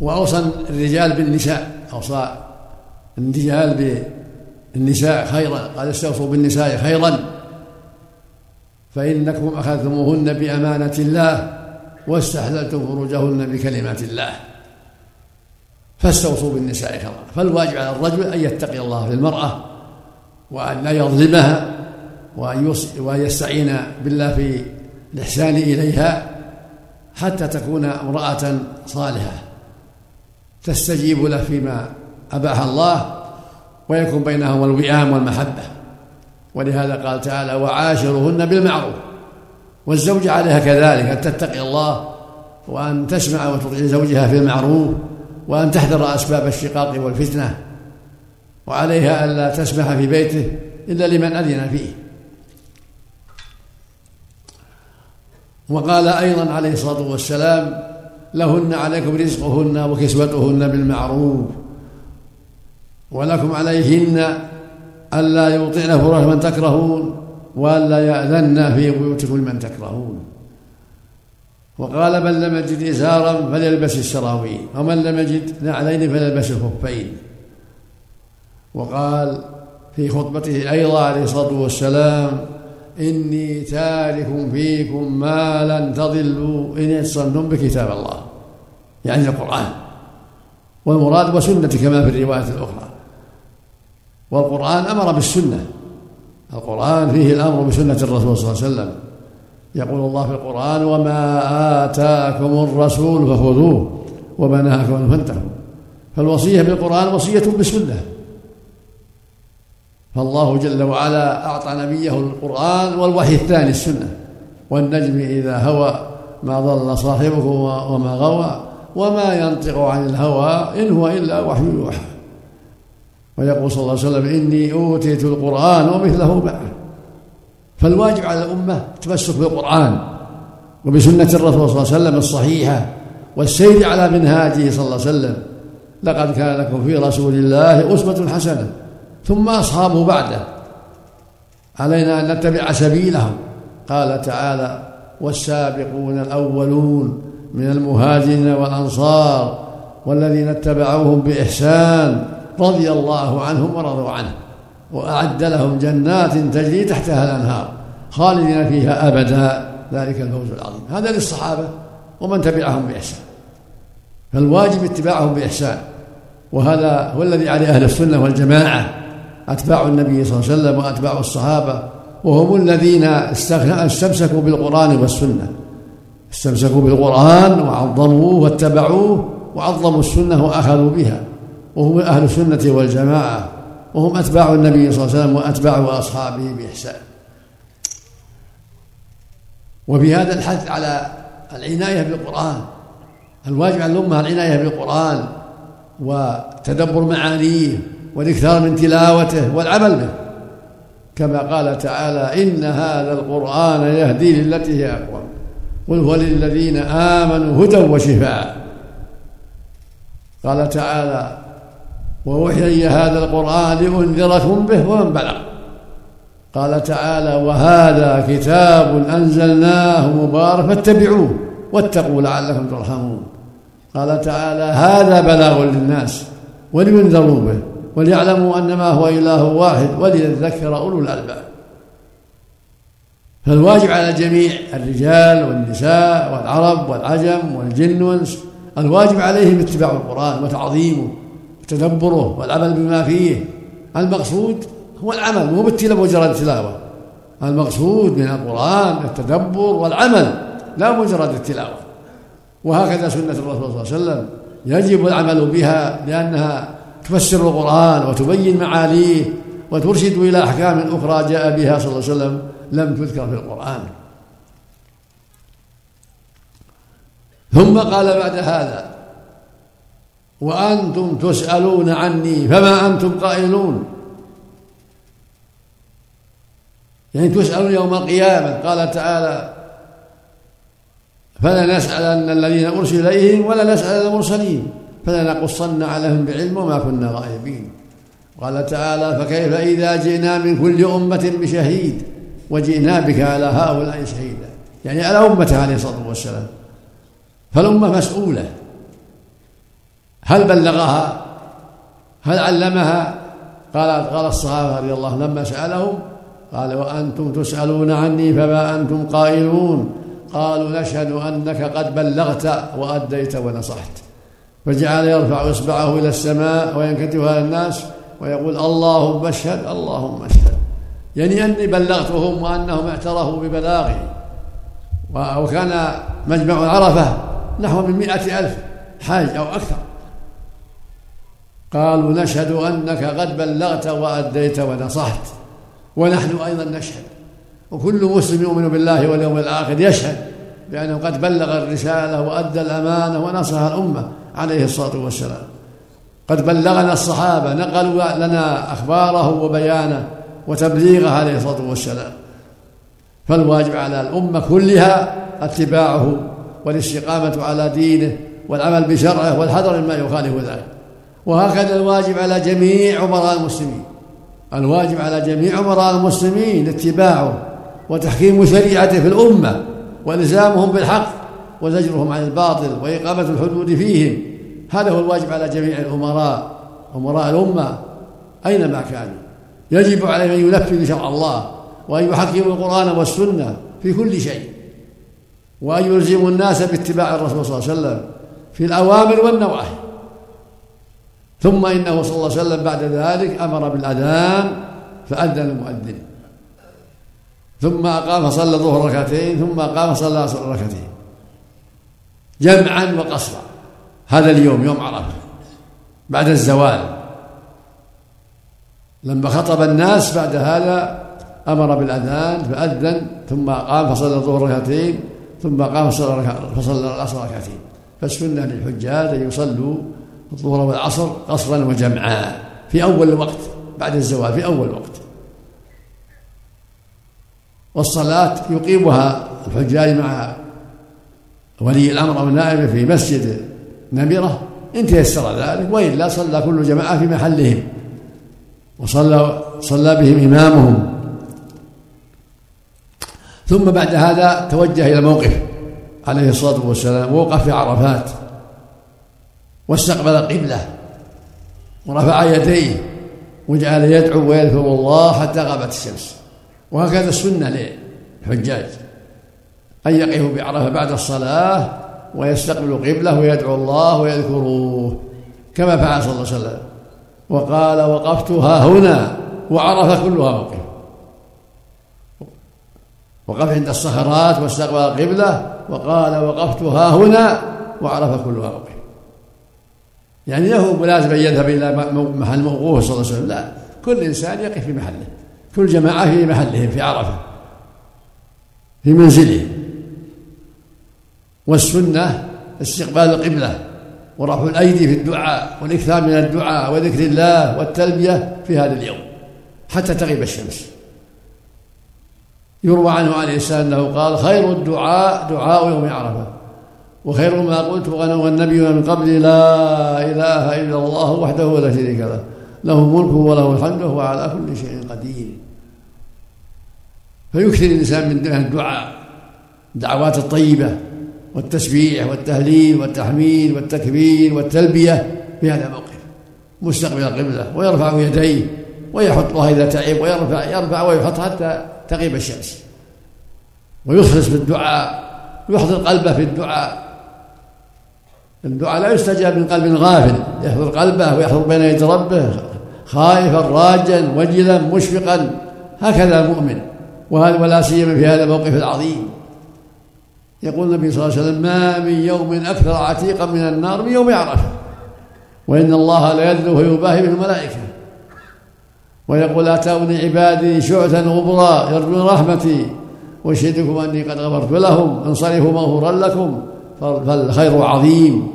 وأوصى الرجال بالنساء أوصى الرجال بالنساء خيرا قال استوصوا بالنساء خيرا فإنكم أخذتموهن بأمانة الله واستحللتم فروجهن بكلمات الله. فاستوصوا بالنساء خيرا. فالواجب على الرجل أن يتقي الله في المرأة وأن لا يظلمها وأن يستعين بالله في الإحسان إليها حتى تكون امرأة صالحة. تستجيب له فيما أباح الله ويكون بينهما الوئام والمحبة. ولهذا قال تعالى وعاشرهن بالمعروف. والزوجة عليها كذلك أن تتقي الله وأن تسمع وتطيع زوجها في المعروف وأن تحذر أسباب الشقاق والفتنة. وعليها ألا تسمح في بيته إلا لمن أذن فيه. وقال أيضا عليه الصلاة والسلام لهن عليكم رزقهن وكسوتهن بالمعروف ولكم عليهن ألا يوطئن فراش من تكرهون وألا يأذن في بيوتكم من تكرهون. وقال من لم يجد إزارا فليلبس السراويل ومن لم يجد نعلين فليلبس الخفين. وقال في خطبته أيضا عليه الصلاة والسلام إني تارك فيكم ما لن تضلوا. إن اتصلتم بكتاب الله يعني القرآن. والمراد وسنة كما في الرواية الأخرى. والقرآن أمر بالسنة. القرآن فيه الأمر بسنة الرسول صلى الله عليه وسلم. يقول الله في القرآن وما آتاكم الرسول فخذوه وما نهاكم عنه فانتهوا. فالوصية بالقرآن وصية بالسنة. فالله جل وعلا أعطى نبيه القرآن والوحي الثاني السنة والنجم إذا هوى ما ضل صاحبه وما غوى وما ينطق عن الهوى إن هو إلا وحي يوحى. ويقول صلى الله عليه وسلم إني أوتيت القرآن ومثله معه. فالواجب على الأمة التمسك بالقرآن وبسنة الرسول صلى الله عليه وسلم الصحيحة والسير على منهاجه صلى الله عليه وسلم. لقد كان لكم في رسول الله أسوة حسنة. ثم أصحابه بعده. علينا أن نتبع سبيلهم. قال تعالى والسابقون الأولون من المهاجرين والأنصار والذين اتبعوهم بإحسان رضي الله عنهم ورضوا عنه. وأعد لهم جنات تجري تحتها الأنهار خالدين فيها أبدا. ذلك الفوز العظيم. هذا للصحابة ومن تبعهم بإحسان. فالواجب اتباعهم بإحسان. وهذا هو الذي عليه أهل السنة والجماعة. أتباع النبي صلى الله عليه وسلم وأتباع الصحابة وهم الذين استمسكوا بالقرآن والسنة. استمسكوا بالقرآن وعظموه واتبعوه وعظموا السنة وأخذوا بها. وهم أهل السنة والجماعة. وهم أتباع النبي صلى الله عليه وسلم وأتباع أصحابه بإحسان. وفي هذا الحث على العناية بالقرآن. الواجب على الأمة العناية بالقرآن وتدبر معانيه. والإكثار من تلاوته والعمل به. كما قال تعالى إن هذا القرآن يهدي للتي هي أقوم قل هو للذين آمنوا هدى وشفاء. قال تعالى ووحي هذا القرآن لأنذركم به ومن بلغ. قال تعالى وهذا كتاب أنزلناه مبارك فاتبعوه واتقوا لعلكم ترحمون. قال تعالى هذا بلاغ للناس ولينذروا به. وليعلموا أنما هو إله واحد وليذكر أولو الألباب. فالواجب على الجميع الرجال والنساء والعرب والعجم والجن والإنس الواجب عليهم اتباع القرآن وتعظيمه وتدبره والعمل بما فيه. المقصود هو العمل مو بالتلاوة مجرد التلاوة المقصود من القرآن التدبر والعمل لا مجرد التلاوة. وهكذا سنة الرسول صلى الله عليه وسلم يجب العمل بها لأنها تفسر القرآن وتبين معاليه وترشد إلى أحكام أخرى جاء بها صلى الله عليه وسلم لم تذكر في القرآن. ثم قال بعد هذا وأنتم تسألون عني فما أنتم قائلون؟ يعني تسألون يوم القيامة. قال تعالى فلا نسألن الذين أرسل إليهم ولا نسأل المرسلين. فلنقصن عليهم بعلم وما كنا غائبين. قال تعالى فكيف إذا جئنا من كل أمة بشهيد وجئنا بك على هؤلاء شهيدا؟ يعني على أمته عليه الصلاة والسلام. فالأمة مسؤولة. هل بلغها؟ هل علمها؟ قال قال الصحابة رضي الله لما سألهم قال وأنتم تسألون عني فما أنتم قائلون؟ قالوا نشهد أنك قد بلغت وأديت ونصحت. فجعل يرفع إصبعه إلى السماء وينكتبها للناس ويقول اللهم اشهد اللهم اشهد. يعني أني بلغتهم وأنهم اعترفوا ببلاغي. وكان مجمع عرفة نحو من مئة ألف حاج أو أكثر. قالوا نشهد أنك قد بلغت وأديت ونصحت. ونحن أيضا نشهد. وكل مسلم يؤمن بالله واليوم الآخر يشهد بأنه قد بلغ الرسالة وأدى الأمانة ونصح الأمة. عليه الصلاة والسلام. قد بلغنا الصحابة نقلوا لنا أخباره وبيانه وتبليغه عليه الصلاة والسلام. فالواجب على الأمة كلها اتباعه والاستقامة على دينه والعمل بشرعه والحذر مما يخالف ذلك. وهكذا الواجب على جميع عمراء المسلمين. الواجب على جميع عمراء المسلمين اتباعه وتحكيم شريعته في الأمة وإلزامهم بالحق وزجرهم عن الباطل وإقامة الحدود فيهم. هذا هو الواجب على جميع الأمراء أمراء الأمة أينما كانوا. يجب عليهم أن ينفذوا شرع الله وأن يحكموا القرآن والسنة في كل شيء وأن يلزموا الناس باتباع الرسول صلى الله عليه وسلم في الأوامر والنواهي. ثم إنه صلى الله عليه وسلم بعد ذلك أمر بالأذان فأذن المؤذن. ثم أقام فصلى الظهر ركعتين ثم أقام العصر ركعتين. جمعا وقصرا. هذا اليوم يوم عرفة بعد الزوال. لما خطب الناس بعد هذا أمر بالأذان فأذن ثم قام فصلى الظهر ركعتين ثم قام فصلى العصر ركعتين. فالسنة للحجاج أن يصلوا الظهر والعصر قصرا وجمعا. في أول الوقت بعد الزوال في أول الوقت والصلاة يقيمها الحجاج مع ولي الأمر أو النائب في مسجد نمرة إن تيسر ذلك وإلا صلى كل جماعة في محلهم. وصلى صلى بهم إمامهم. ثم بعد هذا توجه إلى الموقف عليه الصلاة والسلام ووقف في عرفات واستقبل القبلة ورفع يديه وجعل يدعو ويذكر الله حتى غابت الشمس. وهكذا السنة للحجاج. أن يقفوا بعرفة بعد الصلاة ويستقبلوا قبلة ويدعو الله ويذكروه كما فعل صلى الله عليه وسلم. وقال وقفت ها هنا وعرف كلها موقف. وقف عند الصخرات واستقبل القبلة وقال وقفت ها هنا وعرف كلها موقف. يعني له ملازم أن يذهب إلى محل موقوف صلى الله عليه وسلم. لا كل إنسان يقف في محله. كل جماعة في محلهم في عرفة في منزله. والسنة استقبال القبلة ورفع الأيدي في الدعاء والإكثار من الدعاء وذكر الله والتلبية في هذا اليوم حتى تغيب الشمس. يروى عنه عليه السلام أنه قال خير الدعاء دعاء يوم عرفة وخير ما قلت وأنا والنبي من قبلي لا إله إلا الله وحده لا شريك له له الملك وله الحمد وهو على كل شيء قدير. فيكثر الإنسان من الدعاء الدعوات الطيبة والتسبيح والتهليل والتحميد والتكبير والتلبية في هذا الموقف. مستقبل القبلة ويرفع يديه ويحطها إذا تعب ويرفع يرفع ويحط حتى تغيب الشمس. ويخلص بالدعاء يحضر قلبه في الدعاء. الدعاء لا يستجاب من قلب غافل يحضر قلبه ويحضر بين يدي ربه خائفا راجا وجلا مشفقا. هكذا المؤمن. ولا سيما في هذا الموقف العظيم. يقول النبي صلى الله عليه وسلم ما من يوم أكثر عتيقا من النار من يوم عرفة. وإن الله ليذل ويباهي به الملائكة. ويقول أتوني عبادي شعثا غبرا يرجون رحمتي. واشهدكم أني قد غفرت لهم. انصرفوا مغفورا لكم. فالخير عظيم.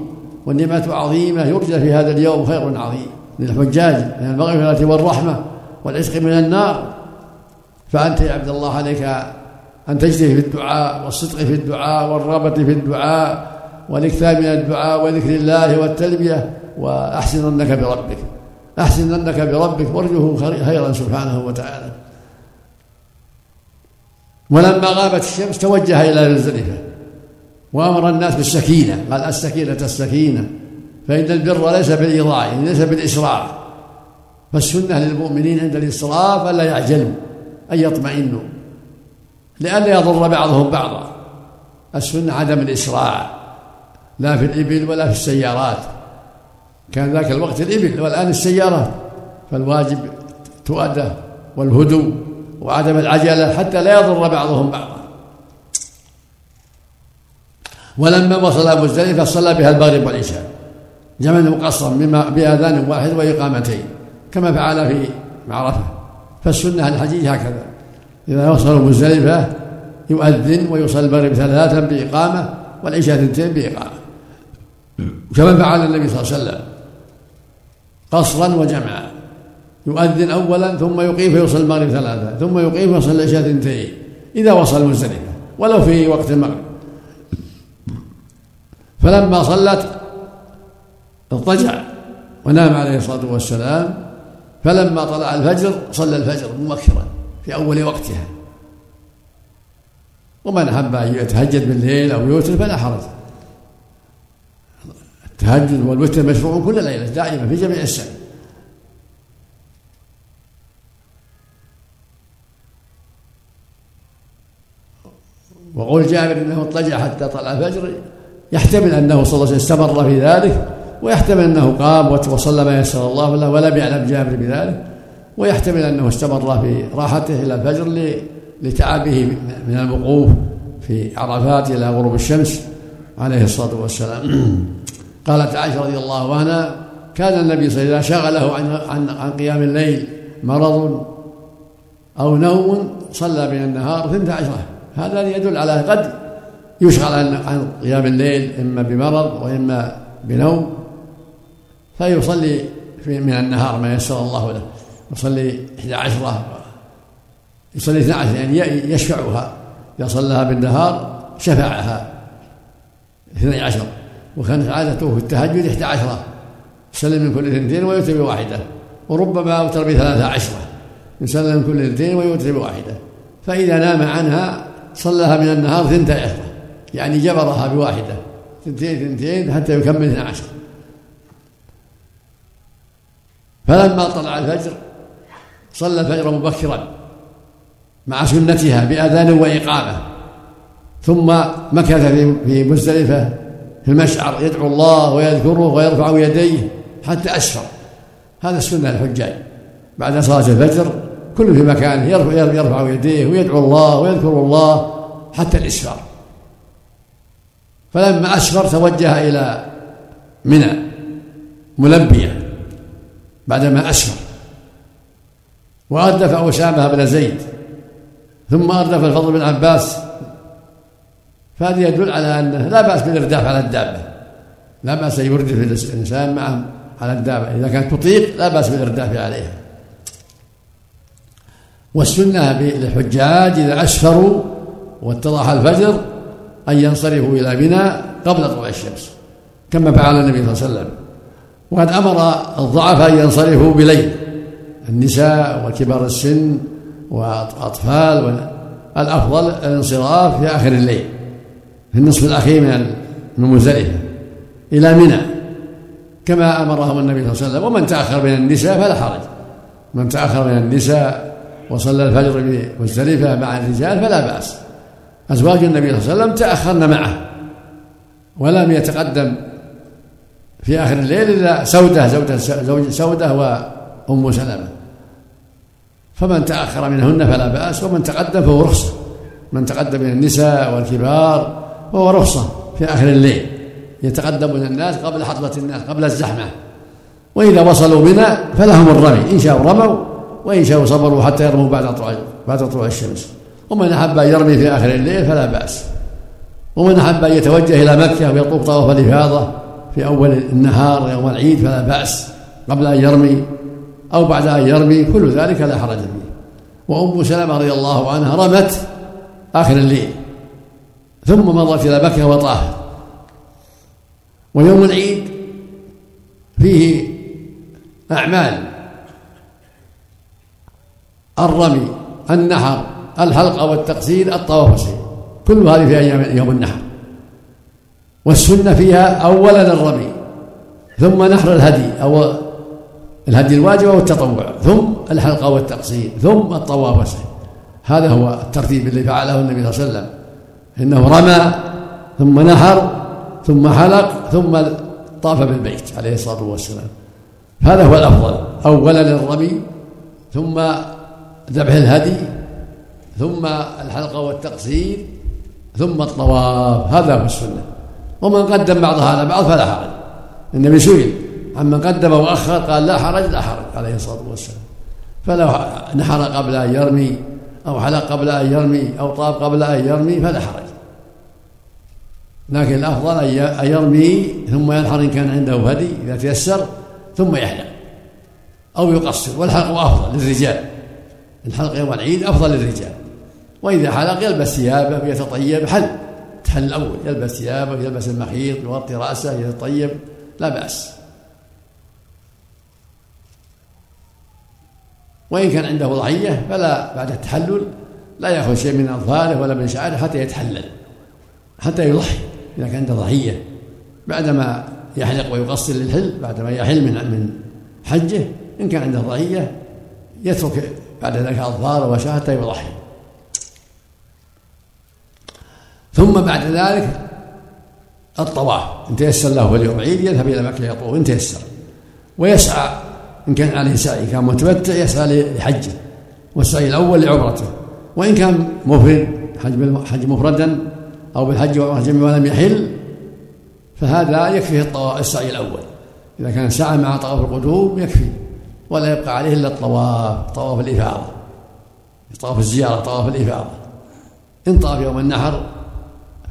والنعمة عظيمة. يرجى في هذا اليوم خير عظيم. للحجاج من المغفرة والرحمة والعتق من النار. فأنت يا عبد الله عليك أن تجتهد في الدعاء والصدق في الدعاء والرغبة في الدعاء والإكثار من الدعاء وذكر الله والتلبية وأحسن ظنك بربك. أحسن ظنك بربك. وارجوه خيرا سبحانه وتعالى. ولما غابت الشمس توجه إلى مزدلفة وأمر الناس بالسكينة. قال السكينة السكينة. فإن البر ليس بالإيضاع يعني ليس بالإسراع. فالسنة للمؤمنين عند الإسراف ألا يعجلوا أن يطمئنوا. لئلا يضر بعضهم بعضا. السنة عدم الإسراع لا في الإبل ولا في السيارات. كان ذاك الوقت الإبل والآن السيارات. فالواجب تؤدى والهدوء وعدم العجلة حتى لا يضر بعضهم بعضا. ولما وصل مزدلفة صلى بها المغرب والعشاء. جمعا مقصرا بأذان واحد وإقامتين كما فعل في معرفة. فالسنة الحجيج هكذا. إذا وصلوا مزدلفة يؤذن ويصلي المغرب ثلاثا بإقامة والعشاء اثنتين بإقامة. كما فعل النبي صلى الله عليه وسلم. قصرا وجمعا. يؤذن أولا ثم يقيم فيوصل المغرب ثلاثة ثم يقيم ويصل العشاء اثنتين إذا وصل مزدلفة ولو في وقت المغرب. فلما صلت اضطجع ونام عليه الصلاة والسلام. فلما طلع الفجر صلى الفجر مبكرا. في أول وقتها. ومن أحب أن يتهجد بالليل أو يوتر فلا حرج. التهجد والوتر مشروع كل ليلة دائما في جميع السنة وقول جابر إنه اضطجع حتى طلع الفجر يحتمل أنه صلى الله عليه وسلم استمر في ذلك ويحتمل أنه قام وصلى ما يسر الله له ولم يعلم جابر بذلك. ويحتمل أنه استمر في راحته إلى الفجر لتعبه من الوقوف في عرفات إلى غروب الشمس عليه الصلاة والسلام. قالت عائشة رضي الله عنها كان النبي صلى الله عليه وسلم شغله عن عن عن قيام الليل مرض أو نوم صلى من النهار ثنتا عشرة. هذا يدل على قد يشغل عن قيام الليل إما بمرض وإما بنوم. فيصلي في من النهار ما يسر الله له. يصلي إحدى عشرة يصلي اثنى عشر يعني يشفعها. إذا صلاها بالنهار شفعها اثني عشر وكانت عادته في التهجد إحدى عشرة يسلم من كل اثنتين ويوتر بواحدة. وربما أوتر بثلاثة عشرة يسلم من كل اثنتين ويوتر بواحدة. فإذا نام عنها صلاها من النهار ثنتي عشرة يعني جبرها بواحدة. ثنتين ثنتين حتى يكمل اثنى عشر. فلما طلع الفجر صلى الفجر مبكرا مع سنتها بأذان وإقامة ثم مكث في مزدلفة في المشعر يدعو الله ويذكره ويرفع يديه حتى أسفر هذا السنة الحجاج. بعد صلاة الفجر كل في مكانه يرفع, يرفع يديه ويدعو الله ويذكر الله حتى الإسفار فلما أسفر توجه إلى منى ملبيا بعدما أسفر وأردف أسامة بن زيد ثم أردف الفضل بن عباس. فهذا يدل على أنه لا بأس بالإرداف على الدابة لا بأس أن يردف الإنسان معه على الدابة. إذا كانت تطيق لا بأس بالإرداف عليها. والسنة للحجاج إذا أسفروا واتضح الفجر أن ينصرفوا إلى منى قبل طلوع الشمس كما فعل النبي صلى الله عليه وسلم. وقد أمر الضعفاء أن ينصرفوا بليل. النساء وكبار السن وأطفال الأفضل الانصراف في آخر الليل في النصف الأخير من مزدلفة إلى منى كما أمرهم النبي صلى الله عليه وسلم ومن تأخر من النساء فلا حرج من تأخر من النساء وصلى الفجر بمزدلفة مع الرجال فلا بأس. أزواج النبي صلى الله عليه وسلم تأخرن معه ولم يتقدم في آخر الليل إلا سودة زوجة زوج سودة وأم سلمة. فمن تأخر منهن فلا بأس ومن تقدم فهو رخصة. من تقدم من النساء والكبار فهو رخصة في آخر الليل. يتقدم من الناس قبل حضرة الناس قبل الزحمة. وإذا وصلوا بنا فلهم الرمي إن شاءوا رموا وإن شاءوا صبروا حتى يرموا بعد طلوع بعد طلوع الشمس. ومن أحب أن يرمي في آخر الليل فلا بأس. ومن أحب أن يتوجه إلى مكة ويطوف طواف الإفاضة في أول النهار يوم العيد فلا بأس. قبل أن يرمي أو بعد أن يرمي كل ذلك لا حرج فيه. وأم سلمة رضي الله عنها رمت آخر الليل. ثم مضت إلى مكة وطافت ويوم العيد فيه أعمال. الرمي النحر الحلقة والتقصير الطواف كل هذه في أيام يوم النحر. والسنة فيها أولا الرمي ثم نحر الهدي أو الهدي الواجب أو التطوع ثم الحلقة والتقصير ثم الطواف هذا هو الترتيب الذي فعله النبي صلى الله عليه وسلم. إنه رمى ثم نحر ثم حلق ثم طاف بالبيت عليه الصلاة والسلام. هذا هو الأفضل أولا الرمي ثم ذبح الهدي ثم الحلقة والتقصير ثم الطواف. هذا هو السنة. ومن قدم بعضها على بعض فلا حرج. النبي سئل عمن قدم وأخر قال لا حرج لا حرج عليه الصلاة والسلام. فلو نحر قبل أن يرمي أو حلق قبل أن يرمي أو طاف قبل أن يرمي فلا حرج. لكن الأفضل أن يرمي ثم ينحر إن كان عنده هدي إذا تيسر ثم يحلق أو يقصر. والحلق أفضل للرجال. الحلق يوم العيد أفضل للرجال. وإذا حلق يلبس ثيابه ويتطيب حل. تحل الأول يلبس ثيابه يلبس المخيط يغطي رأسه يتطيب لا بأس. وإن كان عنده ضحية فلا بعد التحلل لا يأخذ شيء من أظفاره ولا من شعره حتى يتحلل حتى يضحي إذا كان عنده ضحية بعدما يحلق ويقصر للحل بعدما يحل من من حجه إن كان عنده ضحية يترك بعد ذلك أظفاره وشعره حتى يضحي. ثم بعد ذلك الطواف. إن تيسر له في اليوم عيد يذهب إلى مكة يطوف إن تيسر. ويسعى إن كان عليه سعي كان متمتع يسعى لحجه والسعي الأول لعمرته. وإن كان مفرد حج حج مفردا أو بالحج والعمرة ولم يحل فهذا يكفيه السعي الأول. إذا كان سعى مع طواف القدوم يكفي ولا يبقى عليه إلا الطواف طواف الإفاضة. طواف الزيارة طواف الإفاضة. إن طاف يوم النحر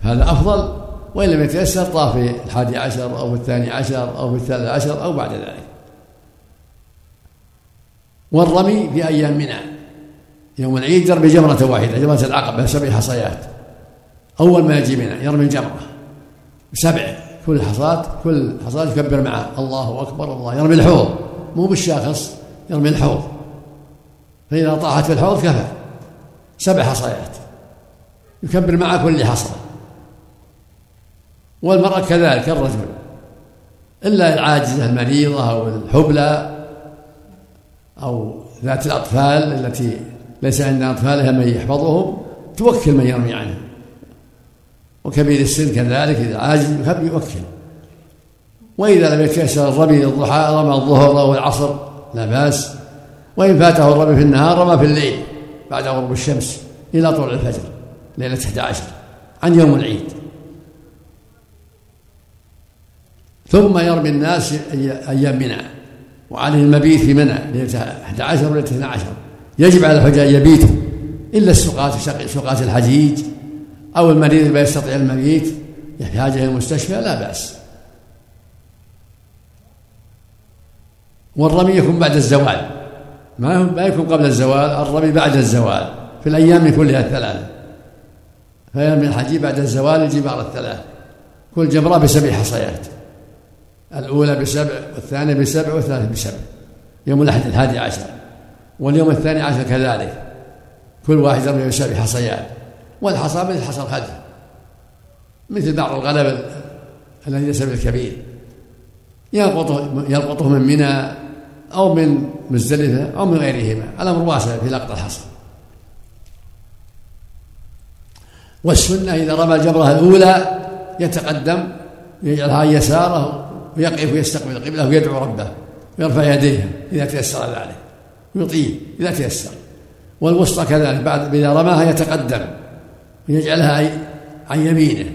هذا أفضل وإن لم يتيسر طاف في الحادي عشر أو في الثاني عشر أو في الثالث عشر أو بعد ذلك. والرمي في أيام منى يوم العيد يرمي جمرة واحدة جمرة العقبة سبع حصيات. أول ما يجي منى يرمي الجمرة. سبع كل حصاة كل حصاة يكبر معه. الله أكبر الله يرمي الحوض. مو بالشاخص يرمي الحوض. فإذا طاحت في الحوض كفى. سبع حصيات. يكبر مع كل حصى. والمرأة كذلك الرجل. إلا العاجزة المريضة أو الحبلى أو ذات الأطفال التي ليس عندها أطفالها من يحفظهم توكل من يرمي عنه. وكبير السن كذلك إذا عاجز يوكل. وإذا لم يتيسر الرمي للضحى رمى الظهر أو العصر لا بأس. وإن فاته الرمي في النهار رمى في الليل بعد غروب الشمس إلى طلوع الفجر ليلة 11 عن يوم العيد. ثم يرمي الناس أيام منى. وعليه المبيت في منى ليلة 11 وليلة 12 يجب على الحجاج يبيتوا إلا السقاة سقاة الحجيج أو المريض لا يستطيع المبيت يحتاج إلى المستشفى لا بأس. والرمي يكون بعد الزوال. ما ما يكون قبل الزوال الرمي بعد الزوال في الأيام كلها الثلاثة فيرمي الحجيج بعد الزوال الجبار الثلاث. كل جمرة بسبع حصيات. الأولى بسبع والثانية بسبع والثالثة بسبع. يوم الأحد الحادي عشر. واليوم الثاني عشر كذلك. كل واحد يرمي بسبع حصيات. والحصى مثل حصى الخد مثل بعض الغنم الذي ليس بالكبير يلقطه يلقطه من منى أو من مزدلفة أو من غيرهما. الأمر واسع في لقط الحصى. والسنة إذا رمى الجمرة الأولى يتقدم يجعلها يساره ويقف ويستقبل القبلة ويدعو ربه ويرفع يديه إذا تيسر ذلك يطيل إذا تيسر. والوسطى كذلك بعد إذا رماها يتقدم ويجعلها عن يمينه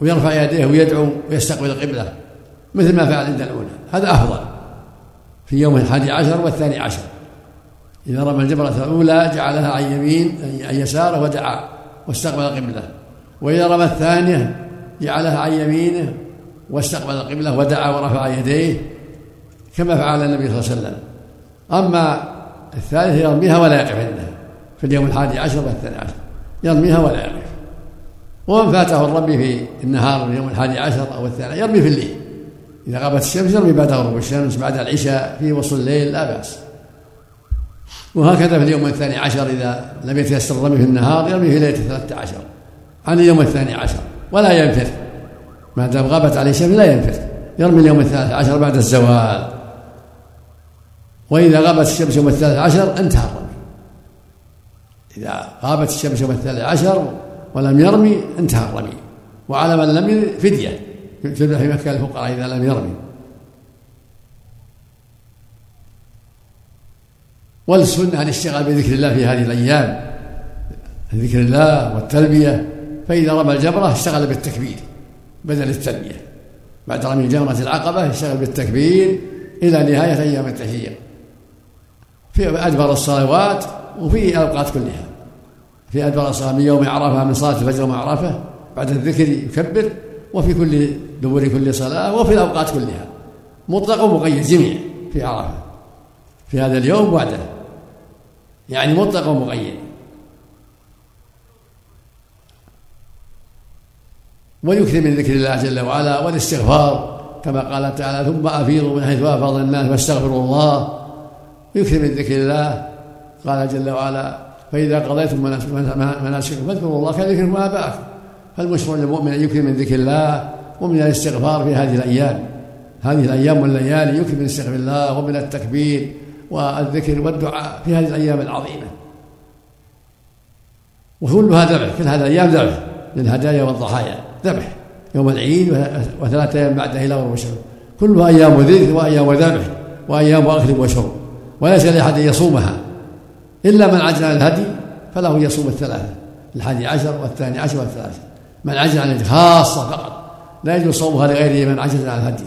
ويرفع يديه ويدعو ويستقبل القبلة مثل ما فعل عند الأولى. هذا أفضل في يوم الحادي عشر والثاني عشر. إذا رمى الجمرة الأولى جعلها عن يمين عن يساره ودعا واستقبل القبلة وإذا رمى الثانية جعلها عن يمينه واستقبل القبلة ودعا ورفع يديه كما فعل النبي صلى الله عليه وسلم. أما الثالث يرميها ولا يقف عندها في اليوم الحادي عشر والثاني عشر. يرميها ولا يقف. ومن فاته الرمي في النهار من اليوم الحادي عشر أو الثاني يرمي في الليل. إذا غابت الشمس يرمي بعد غروب الشمس بعد العشاء في وسط الليل لا بأس. وهكذا في اليوم الثاني عشر إذا لم يتيسر الرمي في النهار يرمي في ليلة الثلاثة عشر عن اليوم الثاني عشر ولا ينفر ما دام غابت عليه الشمس لا ينفر يرمي اليوم الثالث عشر بعد الزوال. وإذا غابت الشمس يوم الثالث عشر انتهى الرمي. إذا غابت الشمس يوم الثالث عشر ولم يرمي انتهى الرمي. وعلى من لم يرمي فدية. تذبح في مكة الفقراء إذا لم يرمي. والسنة الاشتغال بذكر الله في هذه الأيام. ذكر الله والتلبية. فإذا رمى الجمرة اشتغل بالتكبير. بدل التلبية بعد رمي جمرة العقبة اشتغل بالتكبير إلى نهاية أيام التشريق في أدبر الصلوات وفي الأوقات كلها. في أدبر الصلاة من يوم عرفة من صلاة الفجر يوم عرفة بعد الذكر يكبر وفي كل دبر كل صلاة وفي الأوقات كلها. مطلق ومقيد جميع في عرفة. في هذا اليوم وبعده يعني مطلق ومقيد. ويكثر من ذكر الله جل وعلا والاستغفار كما قال تعالى ثم أفيضوا من حيث أفاض الناس واستغفروا الله. يكثر من ذكر الله قال جل وعلا فإذا قضيتم مناسككم فاذكروا الله كذكركم اباءكم فالمشروع للمؤمن أن يكثر من ذكر الله ومن الاستغفار في هذه الأيام. هذه الأيام والليالي يكثر من استغفار الله ومن التكبير والذكر والدعاء في هذه الأيام العظيمة. وكلها ذبح كل هذه الأيام ذبح للهدايا والضحايا. ذبح يوم العيد وثلاثة أيام بعده إلى وشرب كلها أيام ذكر وأيام ذبح وأيام أكل وشرب. وليس لأحد أن يصومها. إلا من عجل عن الهدي فله يصوم الثلاثة. الحادي عشر والثاني عشر والثلاثة. من عجز عن الهدي خاصة فقط. لا يجوز صومها لغيره من عجز عن الهدي.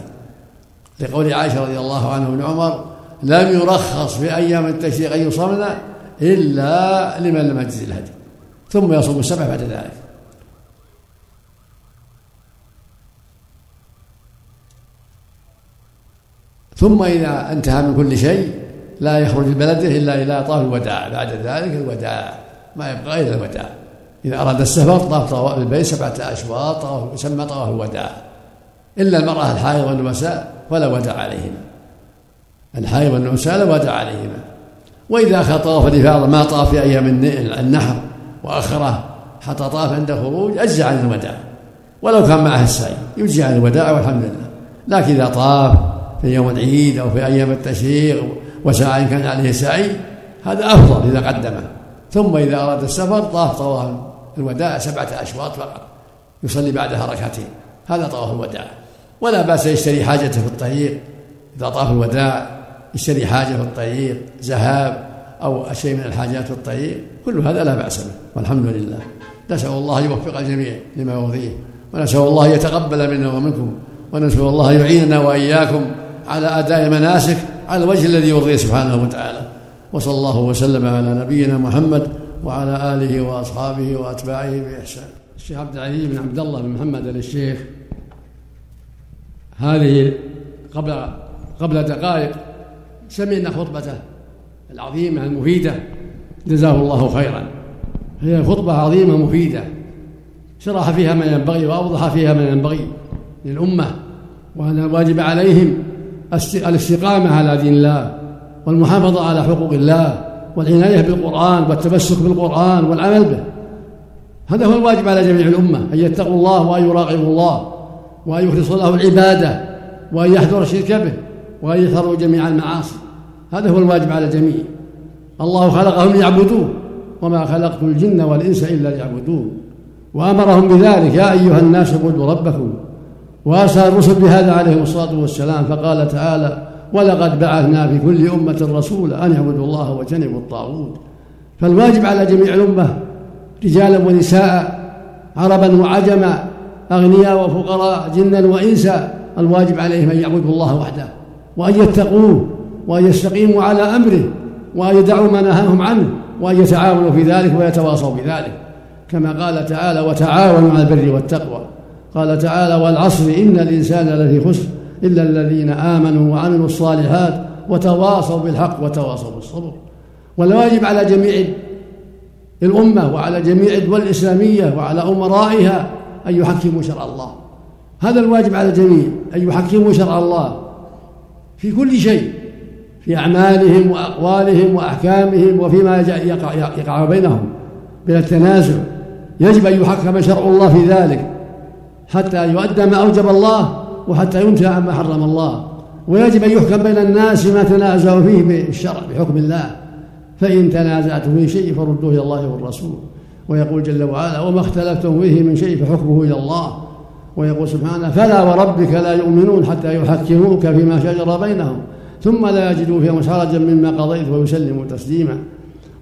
لقول عائشة رضي الله عنه بن عمر لم يرخص في أيام التشريق أن يصومن إلا لمن لم يجز الهدي. ثم يصوم السبع بعد ذلك. ثم إذا انتهى من كل شيء لا يخرج من بلده إلا إلى طاف الوداع بعد ذلك الوداع ما يبقى إلا الوداع. إذا أراد السفر طاف طواف البيت سبعة أشواط طواف يسمى طواف الوداع. إلا المرأة الحائض والنساء فلا وداع عليهما الحائض والنساء لا وداع عليهما وإذا أخذ طواف الإفاضة ما طاف في أيام النحر وأخره حتى طاف عند الخروج أجزى عن الوداع. ولو كان معه السعي يجزي عن الوداع والحمد لله. لكن إذا طاف في يوم العيد أو في أيام التشريق وسعى إن كان عليه سعي هذا أفضل إذا قدمه. ثم إذا أراد السفر طاف طواف الوداع سبعة أشواط فقط يصلي بعدها ركعتين هذا طواف الوداع. ولا بأس يشتري حاجته في الطريق إذا طاف الوداع يشتري حاجة في الطريق ذهاب أو شيء من الحاجات في الطريق كل هذا لا بأس به والحمد لله. نسأل الله يوفق الجميع لما يرضيه ونسأل الله يتقبل منا ومنكم ونسأل الله يعيننا وإياكم على أداء المناسك على الوجه الذي يرضيه سبحانه وتعالى. وصلى الله وسلم على نبينا محمد وعلى آله وأصحابه وأتباعه بإحسان. الشيخ عبد العزيز بن عبد الله بن محمد الشيخ هذه قبل قبل دقائق سمعنا خطبته العظيمة المفيدة. جزاه الله خيرا. هي خطبة عظيمة مفيدة. شرح فيها ما ينبغي وأوضح فيها ما ينبغي للأمة وأن الواجب عليهم. الاستقامة على دين الله والمحافظة على حقوق الله والعناية بالقرآن والتمسك بالقرآن والعمل به. هذا هو الواجب على جميع الأمة أن يتقوا الله وأن يراقبوا الله وأن يخلصوا له العبادة وأن يحذروا الشرك به وأن يحذروا جميع المعاصي. هذا هو الواجب على الجميع. الله خلقهم ليعبدوه وما خلقت الجن والإنس إلا ليعبدون. وأمرهم بذلك يا أيها الناس اعبدوا ربكم وأرسل الرسل بهذا عليهم الصلاة والسلام فقال تعالى ولقد بعثنا في كل أمة رسولا أن يعبدوا الله واجتنبوا الطاغوت. فالواجب على جميع الأمة رجالا ونساء عربا وعجما أغنياء وفقراء جنا وإنسا الواجب عليهم أن يعبدوا الله وحده وأن يتقوه وأن يستقيموا على أمره وأن يدعوا ما نهاهم عنه وأن يتعاونوا في ذلك ويتواصوا بذلك. كما قال تعالى وتعاونوا على البر والتقوى. قال تعالى والعصر إن الإنسان لفي خسر إلا الذين آمنوا وعملوا الصالحات وتواصوا بالحق وتواصوا بالصبر. والواجب على جميع الأمة وعلى جميع الدول الإسلامية وعلى أمرائها أن يحكموا شرع الله. هذا الواجب على الجميع أن يحكموا شرع الله في كل شيء في أعمالهم وأقوالهم وأحكامهم وفيما يقع, يقع بينهم. بلا التنازع يجب أن يحكم شرع الله في ذلك. حتى يؤدى ما أوجب الله وحتى ينتهى عما حرم الله. ويجب أن يحكم بين الناس فيما تنازعوا فيه بالشرع بحكم الله. فإن تنازعتم في شيء فردوه إلى الله والرسول. ويقول جل وعلا وما اختلفتم فيه من شيء فحكمه إلى الله. ويقول سبحانه فلا وربك لا يؤمنون حتى يحكموك فيما شجر بينهم ثم لا يجدوا فيهم حرجا مما قضيت ويسلموا تسليما.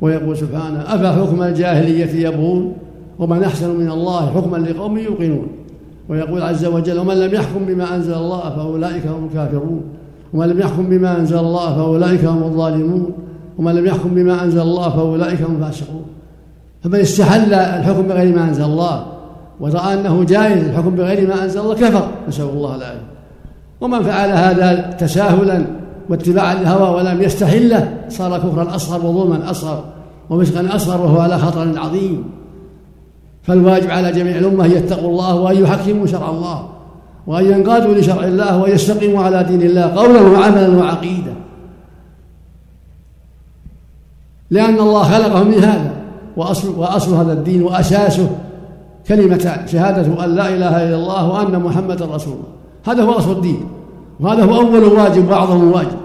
ويقول سبحانه أفحكم الجاهلية يبغون؟ ومن أحسن من الله حكما لقوم يوقنون. ويقول عز وجل ومن لم يحكم بما أنزل الله فأولئك هم الكافرون. ومن لم يحكم بما أنزل الله فأولئك هم الظالمون. ومن لم يحكم بما أنزل الله فأولئك هم الفاسقون. فمن استحل الحكم بغير ما أنزل الله ورأى أنه جائز الحكم بغير ما أنزل الله كفر. نسأل الله العافية. ومن فعل هذا تساهلا واتباعا للهوى ولم يستحله صار كفرا أصغر وظلما أصغر ومسقا أصغر وهو على خطر عظيم. فالواجب على جميع الأمة أن يتقوا الله وأن يحكموا شرع الله وأن ينقادوا لشرع الله وأن يستقيموا على دين الله قولا وعملا وعقيدة لأن الله خلقهم من هذا وأصل, وأصل هذا الدين وأساسه كلمتان شهادة أن لا إله إلا الله وأن محمدا رسول الله. هذا هو أصل الدين وهذا هو أول واجب وأعظم واجب.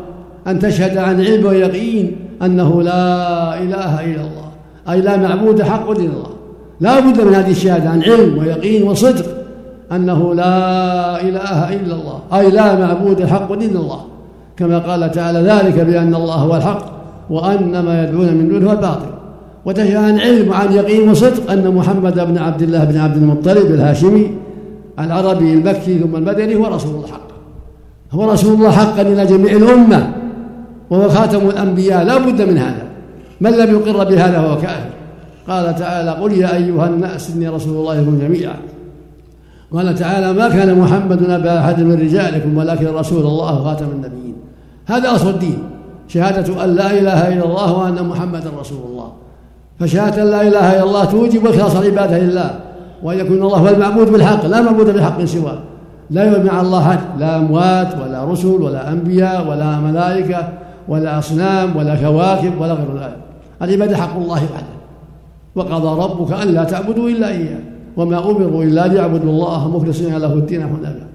أن تشهد عن علم ويقين أنه لا إله إلا الله أي لا معبود حق إلا الله لا بد من هذه الشهادة عن علم ويقين وصدق أنه لا إله إلا الله أي لا معبود حق إلا الله. كما قال تعالى ذلك بأن الله هو الحق وأن ما يدعون من دونه هو الباطل. وتشهد عن علم وعن يقين وصدق أن محمد بن عبد الله بن عبد المطلب الهاشمي العربي المكي ثم المدني هو رسول الله حقا. هو رسول الله حقا إلى جميع الأمة وهو خاتم الأنبياء لا بد من هذا. من لم يقر بهذا هو كافر. قال تعالى قل يا أيها الناس إني رسول الله لكم جميعا. قال تعالى ما كان محمد أبا أحد من رجالكم ولكن رسول الله خاتم النبيين. هذا أصل الدين. شهادة أن لا إله إلا الله وأن محمدا رسول الله. فشهادة أن لا إله إلا الله توجب إخلاص العبادة لله. وأن يكون الله هو المعبود بالحق. لا معبود بالحق سواه. لا يعبد مع الله حد لا أموات ولا رسل ولا أنبياء ولا ملائكة ولا أصنام ولا كواكب ولا غير ذلك. العبادة حق الله وحده. وقضى ربك ألا تعبدوا إلا إياه. وما أمروا إلا ليعبدوا الله مخلصين له الدين حنفاء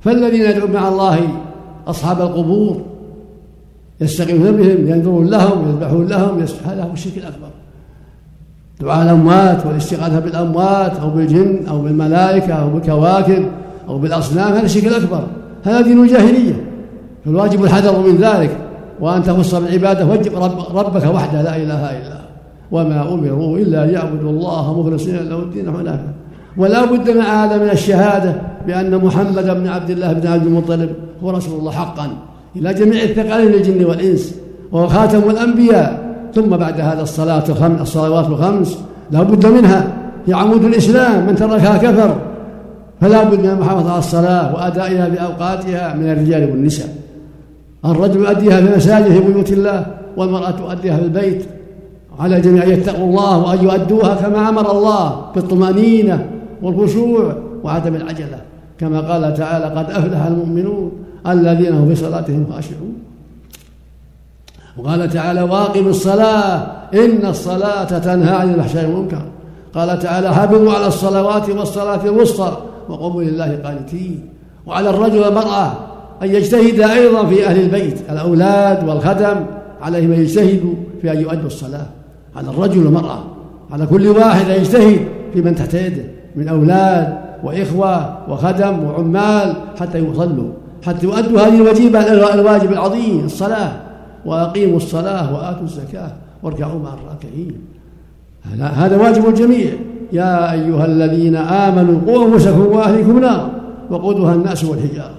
فالذين يدعون مع الله أصحاب القبور يستغيثون بهم ينظرون لهم يذبحون لهم هذا هو الشرك الأكبر. دعاء الأموات والاستغاثة بالأموات أو بالجن أو بالملائكة أو بالكواكب أو بالأصنام هذا الشرك الأكبر. هذا دين الجاهلية. فالواجب الحذر من ذلك. وأن تخص بالعبادة وجب رب ربك وحده لا إله إلا هو. وما أمروا إلا ليعبدوا الله مخلصين له الدين حنفاء ولا بد مع هذا من الشهادة بأن محمد بن عبد الله بن عبد المطلب هو رسول الله حقا إلى جميع الثقلين الجن والإنس وهو خاتم الأنبياء. ثم بعد هذا الصلاة الخمس الصلوات الخمس لا بد منها. هي عمود الإسلام من تركها كفر. فلا بد من المحافظة على الصلاة وأدائها بأوقاتها من الرجال والنساء. الرجل يؤديها في مساجد في بيوت الله والمرأة تؤديها في البيت. على الجميع أن يتقوا الله وأن يؤدوها كما أمر الله بالطمأنينة والخشوع وعدم العجلة. كما قال تعالى قد أفلح المؤمنون الذين هم في صلاتهم خاشعون. وقال تعالى واقم الصلاة إن الصلاة تنهى عن الفحشاء والمنكر. قال تعالى حافظوا على الصلوات والصلاة الوسطى وقوموا لله قانتين. وعلى الرجل والمرأة أن يجتهد أيضا في أهل البيت الأولاد والخدم عليهم أن يجتهدوا في أن يؤدوا الصلاة. على الرجل والمرأة. على كل واحد أن يجتهد في من تحت يده من أولاد وإخوة وخدم وعمال حتى يصلوا حتى يؤدوا هذه الوجيبة الواجب العظيم الصلاة. وأقيموا الصلاة وآتوا الزكاة واركعوا مع الراكعين. هذا واجب الجميع. يا أيها الذين آمنوا قوا أنفسكم وأهليكم نار وقودها الناس والحجارة.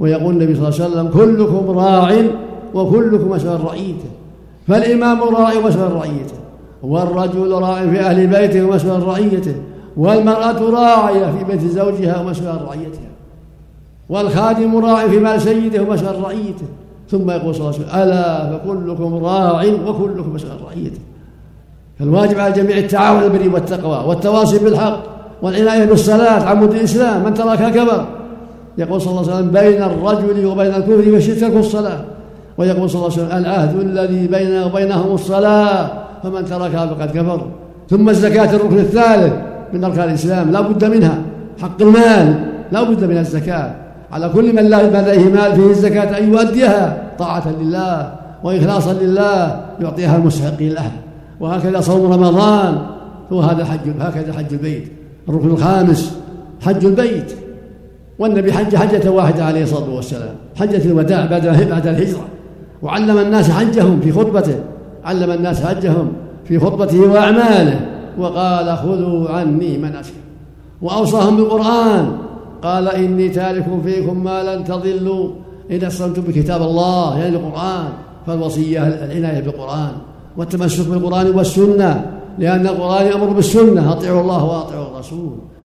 ويقول النبي صلى الله عليه وسلم كلكم راع وكلكم مسؤول رعيته. فالإمام راعي ومسؤول رعيته. والرجل راع في أهل بيته ومسؤول رعيته والمرأة راعية في بيت زوجها ومسؤول رعيتها والخادم راع في مال سيده ومسؤول رعيته. ثم يقول صلى الله عليه وسلم ألا فكلكم راع وكلكم مسؤول رعيته. فالواجب على الجميع التعاون البر والتقوى والتواصي بالحق والعناية بالصلاة عمود الإسلام من تركها كبر. يقول صلى الله عليه وسلم بين الرجل وبين الكفر والشرك ترك الصلاة. ويقول صلى الله عليه وسلم العهد الذي بيننا وبينهم الصلاة فمن تركها فقد كفر. ثم الزكاة الركن الثالث من أركان الإسلام لا بد منها. حق المال لا بد من الزكاة. على كل من لديه مال فيه الزكاة أن يؤديها. طاعة لله وإخلاصا لله يعطيها المستحقين له وهكذا صوم رمضان. وهذا حج هكذا حج البيت. الركن الخامس حج البيت. والنبي حج حجة واحدة عليه الصلاة والسلام. حجة الوداع بعد بعد الهجرة. وعلم الناس حجهم في خطبته. علم الناس حجهم في خطبته وأعماله وقال خذوا عني مناسك وأوصاهم بالقرآن قال إني تارك فيكم ما لن تضلوا إذا استمتم بكتاب الله يعني القرآن فالوصية العناية بالقرآن والتمسك بالقرآن والسنة لأن القرآن يأمر بالسنة أطيعوا الله وأطيعوا الرسول